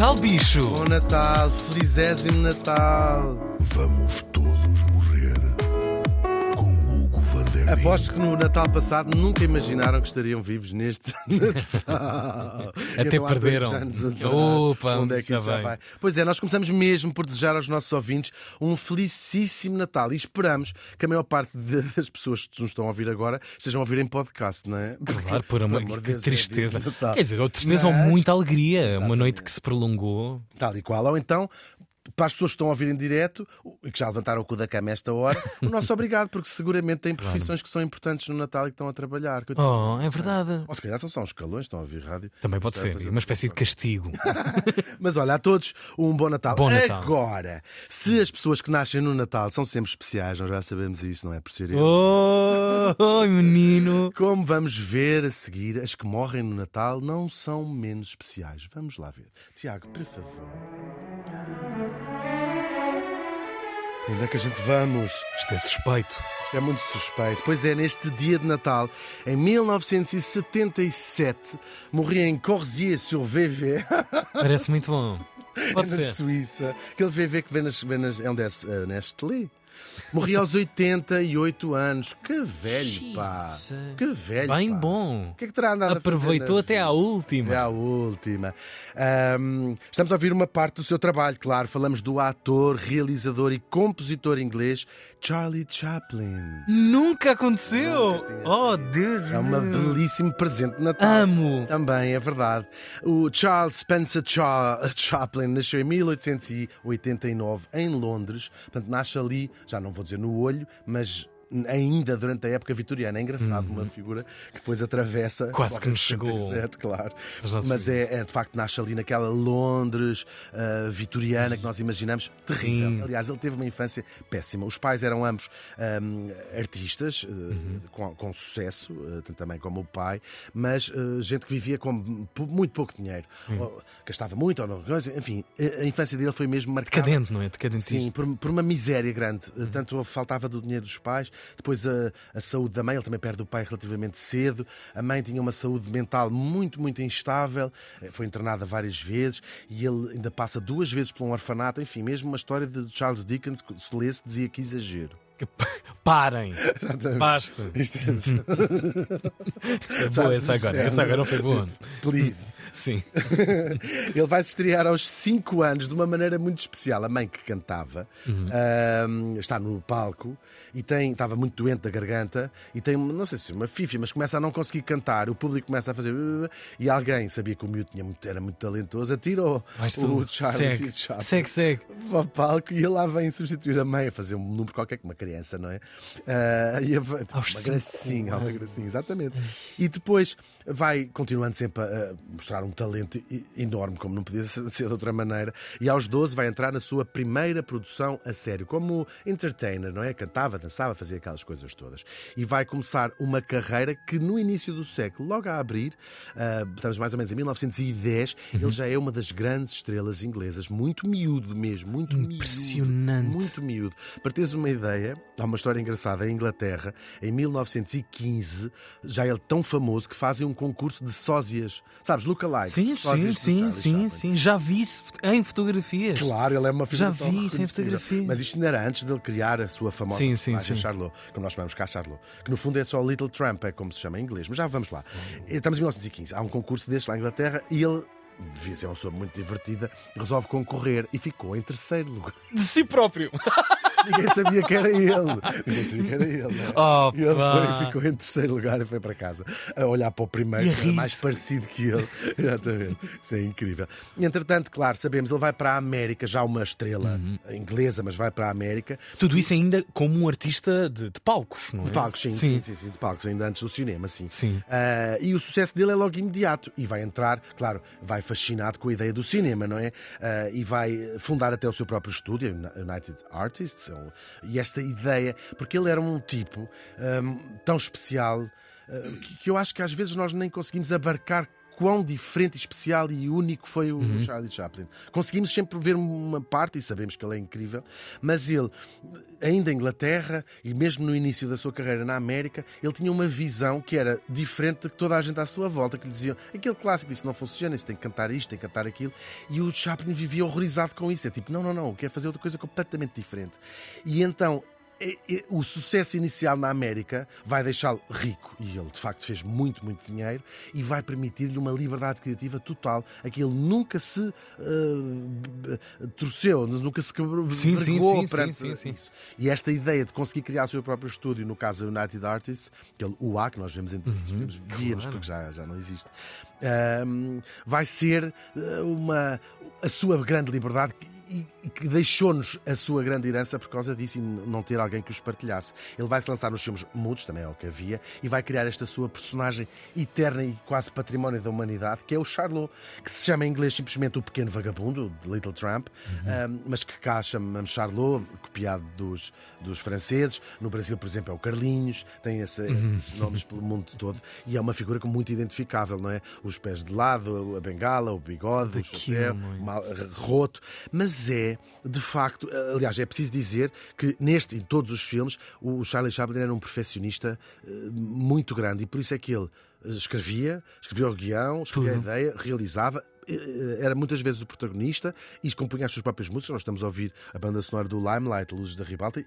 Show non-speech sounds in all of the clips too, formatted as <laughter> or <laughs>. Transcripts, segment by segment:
Natal, bicho! Bom Natal, felizésimo Natal. Vamos todos Aposto que no Natal passado nunca imaginaram que estariam vivos neste <laughs> Natal. Até Então, perderam. anos atrás, Opa, onde é que já isso vai. Pois é, nós começamos mesmo por desejar aos nossos ouvintes um felicíssimo Natal e esperamos que a maior parte das pessoas que nos estão a ouvir agora estejam a ouvir em podcast, não é? Claro, por amor, amor de que Deus, é tristeza. Natal. Quer dizer, ou tristeza ou Mas- muita alegria. Uma Exatamente. noite que se prolongou. Tal e qual. Ou então, para as pessoas que estão a ouvir em direto e que já levantaram o cu da cama esta hora, <laughs> o nosso obrigado, porque seguramente têm profissões que são importantes no Natal e que estão a trabalhar. Oh, é verdade. Ou se calhar são só uns calões, estão a ouvir rádio. Também pode ser. Uma espécie de castigo. <laughs> Mas olha, a todos um bom Natal. Bom Natal. Agora, se as pessoas que nascem no Natal são sempre especiais, nós já sabemos isso, não é? Por ser eu. Oh, oh, menino. <laughs> Como vamos ver a seguir, as que morrem no Natal não são menos especiais. Vamos lá ver. Tiago, por favor. Onde é que a gente vamos? Isto é suspeito. Isto é muito suspeito. Pois é, neste dia de Natal, em 1977, morria em Corsier-sur-VV, <laughs> Parece muito bom. Pode na ser. Suíça. Aquele VV que vem nas, vem nas, é onde é uh, Nestlé. Morria aos 88 anos. Que velho, pá. Que velho. Bem pá. bom. O que é que terá andado Aproveitou a fazer até à última. É a última. Ahm, estamos a ouvir uma parte do seu trabalho, claro. Falamos do ator, realizador e compositor inglês Charlie Chaplin. Nunca aconteceu. Nunca Oh. Deus É um belíssimo presente de Natal. Amo. Também, é verdade. O Charles Spencer Cha- <laughs> Chaplin nasceu em 1889 em Londres. Portanto, nasce ali, já não vou dizer no olho, mas ainda durante a época vitoriana. É engraçado, uma figura que depois atravessa. Uhum. Quase que nos chegou 77, claro. Mas é, é, de facto, nasce ali naquela Londres ah, vitoriana que nós imaginamos terrível. Sim. Aliás, ele teve uma infância péssima. Os pais eram ambos ahm, artistas, eh, Uhum. com, com sucesso, tanto também como o pai, mas gente que vivia com muito pouco dinheiro. Ou gastava muito ou não. Enfim, a, infância dele foi mesmo marcada. Decadente, não é? Decadentista. Sim, por, por uma miséria grande. Uhum. Tanto faltava do dinheiro dos pais, depois a, a saúde da mãe, ele também perde o pai relativamente cedo. A mãe tinha uma saúde mental muito, muito instável, eh, foi internada várias vezes e ele ainda passa duas vezes por um orfanato. Enfim, mesmo uma história de Charles Dickens, se lesse, dizia que exagero. Parem. Exatamente. Basta. Isto É boa essa agora. Essa agora não foi boa. Please. Sim. <laughs> Ele vai se estrear aos 5 anos de uma maneira muito especial. A mãe que cantava ahm, está no palco e tem, estava muito doente da garganta e tem, não sei se uma fifa, mas começa a não conseguir cantar. O público começa a fazer. E alguém sabia que o miúdo tinha muito- era muito talentoso, atirou o tu. Charlie Segue. Segue, segue. ao palco e ele lá vem substituir a mãe a fazer um número qualquer com uma criança, não é? Ah, <laughs> e a- Aos uma gracinha, uma gracinha, exatamente. E depois vai continuando sempre a, mostrar um talento enorme, como não podia ser de outra maneira. E aos 12 vai entrar na sua primeira produção a sério, como entertainer, não é? Cantava, dançava, fazia aquelas coisas todas. E vai começar uma carreira que no início do século, logo a abrir, ah, estamos mais ou menos em 1910, Uhum. ele já é uma das grandes estrelas inglesas, muito miúdo mesmo, muito Impressionante. miúdo. Muito miúdo. Para teres uma ideia, há uma história engraçada em Inglaterra, em 1915, já ele tão famoso que fazem um concurso de sósias. Sabes, lookalikes. Sim, sósias sim, sim, sim, sim. Já vi isso em fotografias. Claro, ele é uma figura Já vi isso em reconhecível. fotografia. Mas isto ainda era antes dele criar a sua famosa Sim, sim, sim. Charlot, como nós chamamos cá Charlot, que no fundo é só Little Trump, é como se chama em inglês. Mas já vamos lá. Estamos em 1915, há um concurso destes lá em Inglaterra e ele. Devia ser uma pessoa muito divertida, resolve concorrer e ficou em terceiro lugar. De si próprio. <laughs> Ninguém sabia que era ele. Ninguém sabia que era ele. né? <laughs> Oh, E ele foi, ficou em terceiro lugar e foi para casa a olhar para o primeiro, que era mais parecido que ele. <laughs> Exatamente. Isso é incrível. E, entretanto, claro, sabemos, ele vai para a América, já uma estrela Uhum. inglesa, mas vai para a América. Tudo isso ainda como um artista de, de palcos, não é? De palcos, sim, sim, sim, sim, de palcos, ainda antes do cinema, sim. Sim. Ah, e o sucesso dele é logo imediato e vai entrar, claro, vai fascinado com a ideia do cinema, não é? Ah, e vai fundar até o seu próprio estúdio, United Artists, um- e esta ideia, porque ele era um tipo ahm, tão especial ah, que, que eu acho que às vezes nós nem conseguimos abarcar quão diferente, especial e único foi o Uhum. Charlie Chaplin. Conseguimos sempre ver uma parte e sabemos que ele é incrível, mas ele, ainda em Inglaterra e mesmo no início da sua carreira na América, ele tinha uma visão que era diferente de toda a gente à sua volta, que lhe diziam aquele clássico, isso não funciona, isso tem que cantar isto, tem que cantar aquilo. E o Chaplin vivia horrorizado com isso. É tipo, não, não, não, quer fazer outra coisa completamente diferente. E então o sucesso inicial na América vai deixá-lo rico, e ele de facto fez muito, muito dinheiro, e vai permitir-lhe uma liberdade criativa total, a que ele nunca se uh, torceu, nunca se quebrou, Sim, sim, sim, perante sim, isso. E esta ideia de conseguir criar o seu próprio estúdio, no caso a United Artists, aquele UA que nós vemos em todos os filmes, víamos claro. porque já, já não existe, ahm, vai ser eh, uma, a sua grande liberdade e, e que deixou-nos a sua grande herança por causa disso e não ter alguém que os partilhasse. Ele vai se lançar nos filmes mudos, também é o que havia, e vai criar esta sua personagem eterna e quase património da humanidade, que é o Charlot, que se chama em inglês simplesmente o Pequeno Vagabundo, de Little Tramp, ahm, mas que cá chamamos Charlot, copiado dos, dos franceses. No Brasil, por exemplo, é o Carlinhos, tem esse- esses nomes pelo mundo todo, e é uma figura como muito identificável, não é? Os pés de lado, a bengala, o bigode, o chapéu, é? roto, mas é, de facto, aliás, é preciso dizer que neste, em todos os filmes, o Charlie Chaplin era um perfeccionista eh, muito grande e por isso é que ele eh, escrevia, escrevia o guião, escrevia Tudo. a ideia, realizava. Eh, Era muitas vezes o protagonista e compunha as suas próprias músicas. Nós estamos a ouvir a banda sonora do Limelight, Luzes da Ribalta,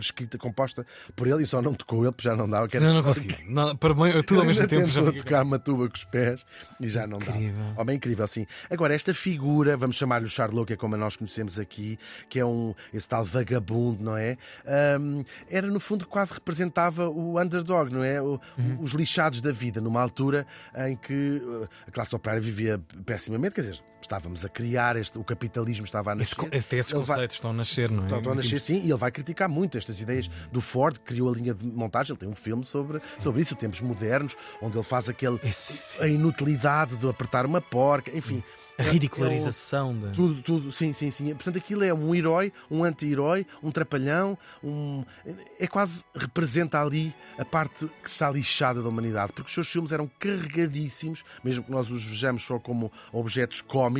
escrita, composta por ele e só não tocou ele, porque já não dava. que era- Não, não consegui. <laughs> Não, para bem, tudo ao mesmo tempo já tocar uma tuba com os pés e já não Incrível. dava. Homem incrível, sim. Agora, esta figura, vamos chamar-lhe o Charlot, que é como nós conhecemos aqui, que é um, esse tal vagabundo, não é? Ahm, era, no fundo, quase representava o underdog, não é? O- Uhum. Os lixados da vida, numa altura em que uh, a classe operária vivia pessimamente, quer dizer, estávamos a criar, este, o capitalismo estava a Esse, nascer. esse, esses Ele vai- conceitos estão a nascer, não é? Estão a nascer sim, e ele vai criticar muito estas ideias do Ford, que criou a linha de montagem. Ele tem um filme sobre, sobre isso, tempos modernos, onde ele faz aquele. Esse- a inutilidade de apertar uma porca, enfim. a é- ridicularização da. é o- tudo, tudo, sim, sim, sim. Portanto, aquilo é um herói, um anti-herói, um trapalhão, um... é quase representa ali a parte que está lixada da humanidade, porque os seus filmes eram carregadíssimos, mesmo que nós os vejamos só como objetos cómicos,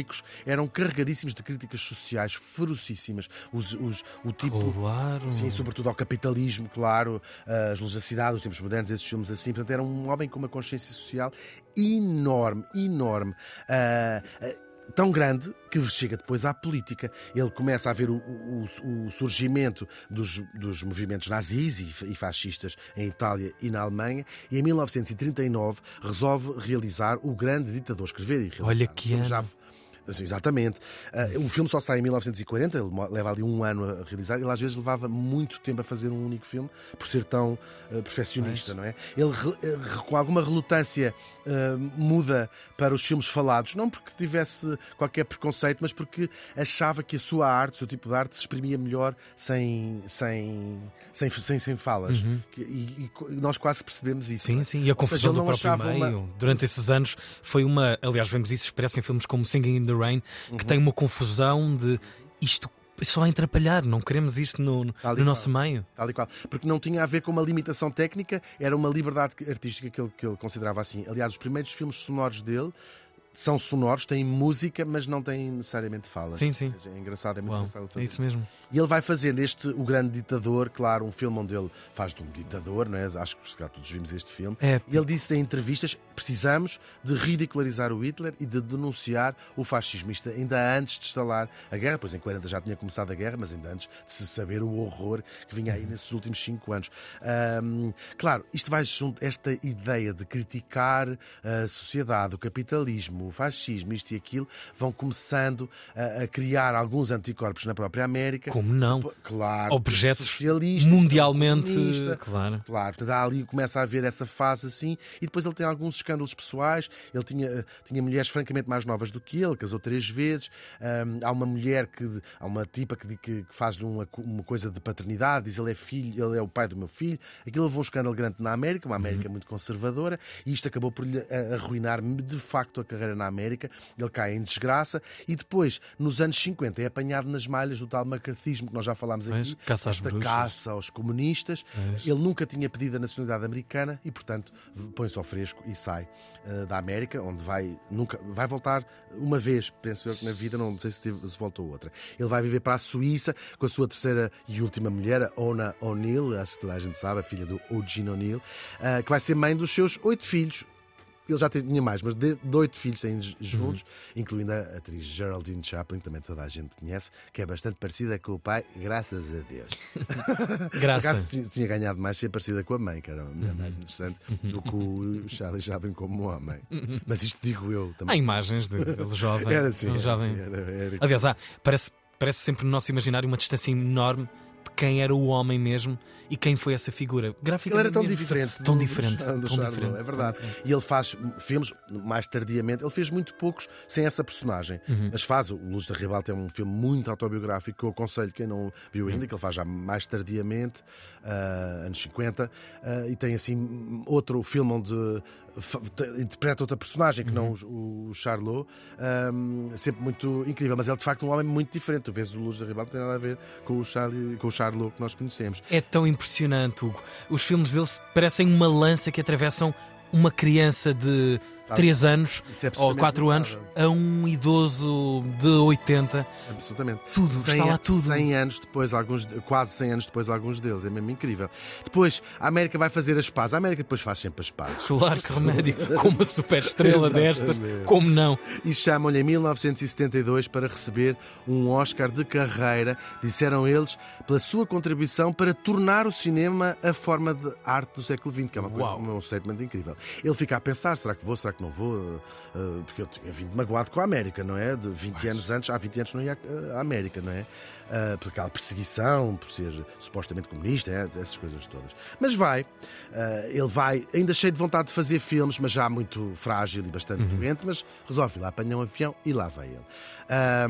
eram carregadíssimos de críticas sociais ferocíssimas. Os, os- o tipo. Claro. Sim, sobretudo ao capitalismo, claro, as luzes da cidade, os tempos modernos, esses filmes assim. Portanto, era um homem com uma consciência social enorme, enorme. Ah, ah, Tão grande que chega depois à política. Ele começa a ver o, o- o surgimento dos, dos movimentos nazis e, e fascistas em Itália e na Alemanha, e em 1939 resolve realizar O Grande Ditador. Escrever e realizar. Olha que já- ano. Sim, Exatamente. Ah, o filme só sai em 1940, ele leva ali um ano a realizar. Ele às vezes levava muito tempo a fazer um único filme, por ser tão ah, perfeccionista, não é? Ele, re- eh, com alguma relutância, ah, muda para os filmes falados, não porque tivesse qualquer preconceito, mas porque achava que a sua arte, o seu tipo de arte, se exprimia melhor sem, sem, sem, sem, sem falas. Que- E, e nós quase percebemos isso. Uhum. Sim, é? sim, e a seja, confusão ele do próprio meio. uma- Durante esses anos foi uma. Aliás, vemos isso expresso em filmes como Singing in the Rain, Uhum. que tem uma confusão de isto só a atrapalhar, não queremos isto no, no, Tal no qual. nosso meio. Tal e qual. Porque não tinha a ver com uma limitação técnica, era uma liberdade artística que ele, que ele considerava assim. Aliás, os primeiros filmes sonoros dele são sonoros, têm música, mas não têm necessariamente fala. Sim, sim. É engraçado, é muito Uau, engraçado é fazer isso mesmo. E ele vai fazendo este, O Grande Ditador, claro, um filme onde ele faz de um ditador, não é? acho que se calhar todos vimos este filme. É, E ele disse em entrevistas: precisamos de ridicularizar o Hitler e de denunciar o fascismo. Isto ainda antes de instalar a guerra, pois em 40 já tinha começado a guerra, mas ainda antes de se saber o horror que vinha aí nesses últimos cinco anos. Ahm, claro, isto vai junto, esta ideia de criticar a sociedade, o capitalismo, o fascismo, isto e aquilo, vão começando a, a criar alguns anticorpos na própria América. como não? Claro, Objetos socialista, Mundialmente. Claro. Claro, portanto, ali começa a haver essa fase assim, e depois ele tem alguns escândalos pessoais. Ele tinha, tinha mulheres francamente mais novas do que ele, casou três vezes. Há uma mulher que, há uma tipa que, que, que faz-lhe uma, uma coisa de paternidade, diz ele é filho, ele é o pai do meu filho. Aquilo levou um escândalo grande na América, uma América muito conservadora, e isto acabou por lhe a- arruinar de facto a carreira na América. Ele cai em desgraça, e depois, nos anos 50, é apanhado nas malhas do tal macartismo que nós já falámos aqui. caça às esta bruxas. caça aos comunistas. Ele nunca tinha pedido a nacionalidade americana e, portanto, põe-se ao fresco e sai. uh, da América, onde vai nunca vai voltar uma vez, penso eu que na vida, não sei se, teve, se voltou outra. Ele vai viver para a Suíça com a sua terceira e última mulher, Ona O'Neill, acho que toda a gente sabe, a filha do Eugene O'Neill, uh, que vai ser mãe dos seus oito filhos ele já tinha mais, mas de, de oito filhos têm juntos, uhum. incluindo a atriz Geraldine Chaplin, que também toda a gente conhece, que é bastante parecida com o pai, graças a Deus. <laughs> Graças. tinha, tinha ganhado mais ser parecida com a mãe, que era uhum. mais interessante do que o Charlie Chaplin como homem. Uhum. Mas isto digo eu também. Há imagens dele jovem. Era assim. Um jovem. Assim, era, era... Aliás, há, parece, parece sempre no nosso imaginário uma distância enorme quem era o homem mesmo e quem foi essa figura. Graficamente, ele era tão diferente. Tão diferente. Do, do, tão Charles, diferente é verdade. E ele faz filmes mais tardiamente. Ele fez muito poucos sem essa personagem. Uhum. Mas faz. O Luz da Ribalta é um filme muito autobiográfico que eu aconselho quem não viu ainda, uhum. que ele faz já mais tardiamente, uh, anos 50. Uh, ah, e tem assim outro filme onde interpreta outra personagem que uhum. não o, o Charlot, um, sempre muito incrível, mas ele é de facto um homem muito diferente. Tu vês o Luz da Ribalta, não tem nada a ver com o, Charlie, com o Charlot que nós conhecemos. É tão impressionante, Hugo. Os filmes dele parecem uma lança que atravessam uma criança de 3 anos é ou 4 anos a um idoso de 80. Absolutamente. Tudo, 100, está lá tudo. 100 anos depois, alguns, quase 100 anos depois, alguns deles. É mesmo incrível. Depois, a América vai fazer as pazes. A América depois faz sempre as pazes. Claro que remédio. <laughs> Com uma super estrela destas, como não? E chamam-lhe em 1972 para receber um Oscar de carreira, disseram eles, pela sua contribuição para tornar o cinema a forma de arte do século XX, que é uma coisa, um statement incrível. Ele fica a pensar: será que vou, será que não vou, uh, porque eu tinha vindo magoado com a América, não é? De 20 Mas... anos antes, há 20 anos não ia à América, não é? uh, por aquela perseguição, por ser supostamente comunista, é, essas coisas todas. Mas vai, uh, ele vai, ainda cheio de vontade de fazer filmes, mas já muito frágil e bastante uhum. doente, mas resolve ir lá, apanhar um avião e lá vai ele.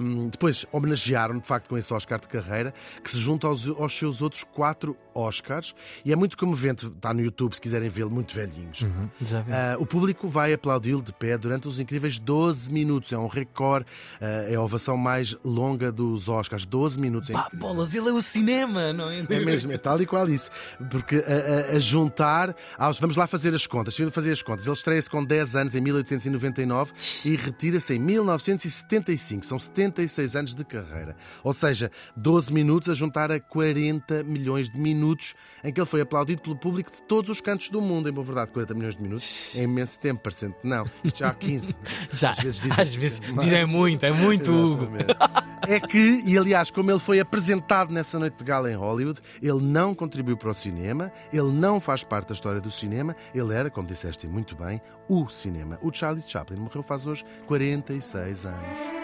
Um, depois homenagearam de facto com esse Oscar de carreira, que se junta aos, aos seus outros quatro Oscars, e é muito comovente, está no YouTube se quiserem vê-lo, muito velhinhos. Uhum, uh, o público vai aplaudi-lo de pé durante os incríveis 12 minutos, é um recorde, uh, é a ovação mais longa dos Oscars, 12 minutos. Pá, bolas, ele é o cinema, não é? É mesmo, é tal e qual isso. Porque a, a, a juntar aos. Vamos lá fazer as contas. Vamos fazer as contas. Ele estreia-se com 10 anos em 1899 e retira-se em 1975. São 76 anos de carreira. Ou seja, 12 minutos a juntar a 40 milhões de minutos em que ele foi aplaudido pelo público de todos os cantos do mundo. Em boa verdade, 40 milhões de minutos é imenso tempo, parecendo não. Isto já há 15. <laughs> Já, às vezes dizem, às vezes dizem é muito, é muito, Hugo. É que, e aliás, como ele foi apresentado nessa noite de gala em Hollywood, ele não contribuiu para o cinema, ele não faz parte da história do cinema, ele era, como disseste muito bem, o cinema. O Charlie Chaplin morreu faz hoje 46 anos.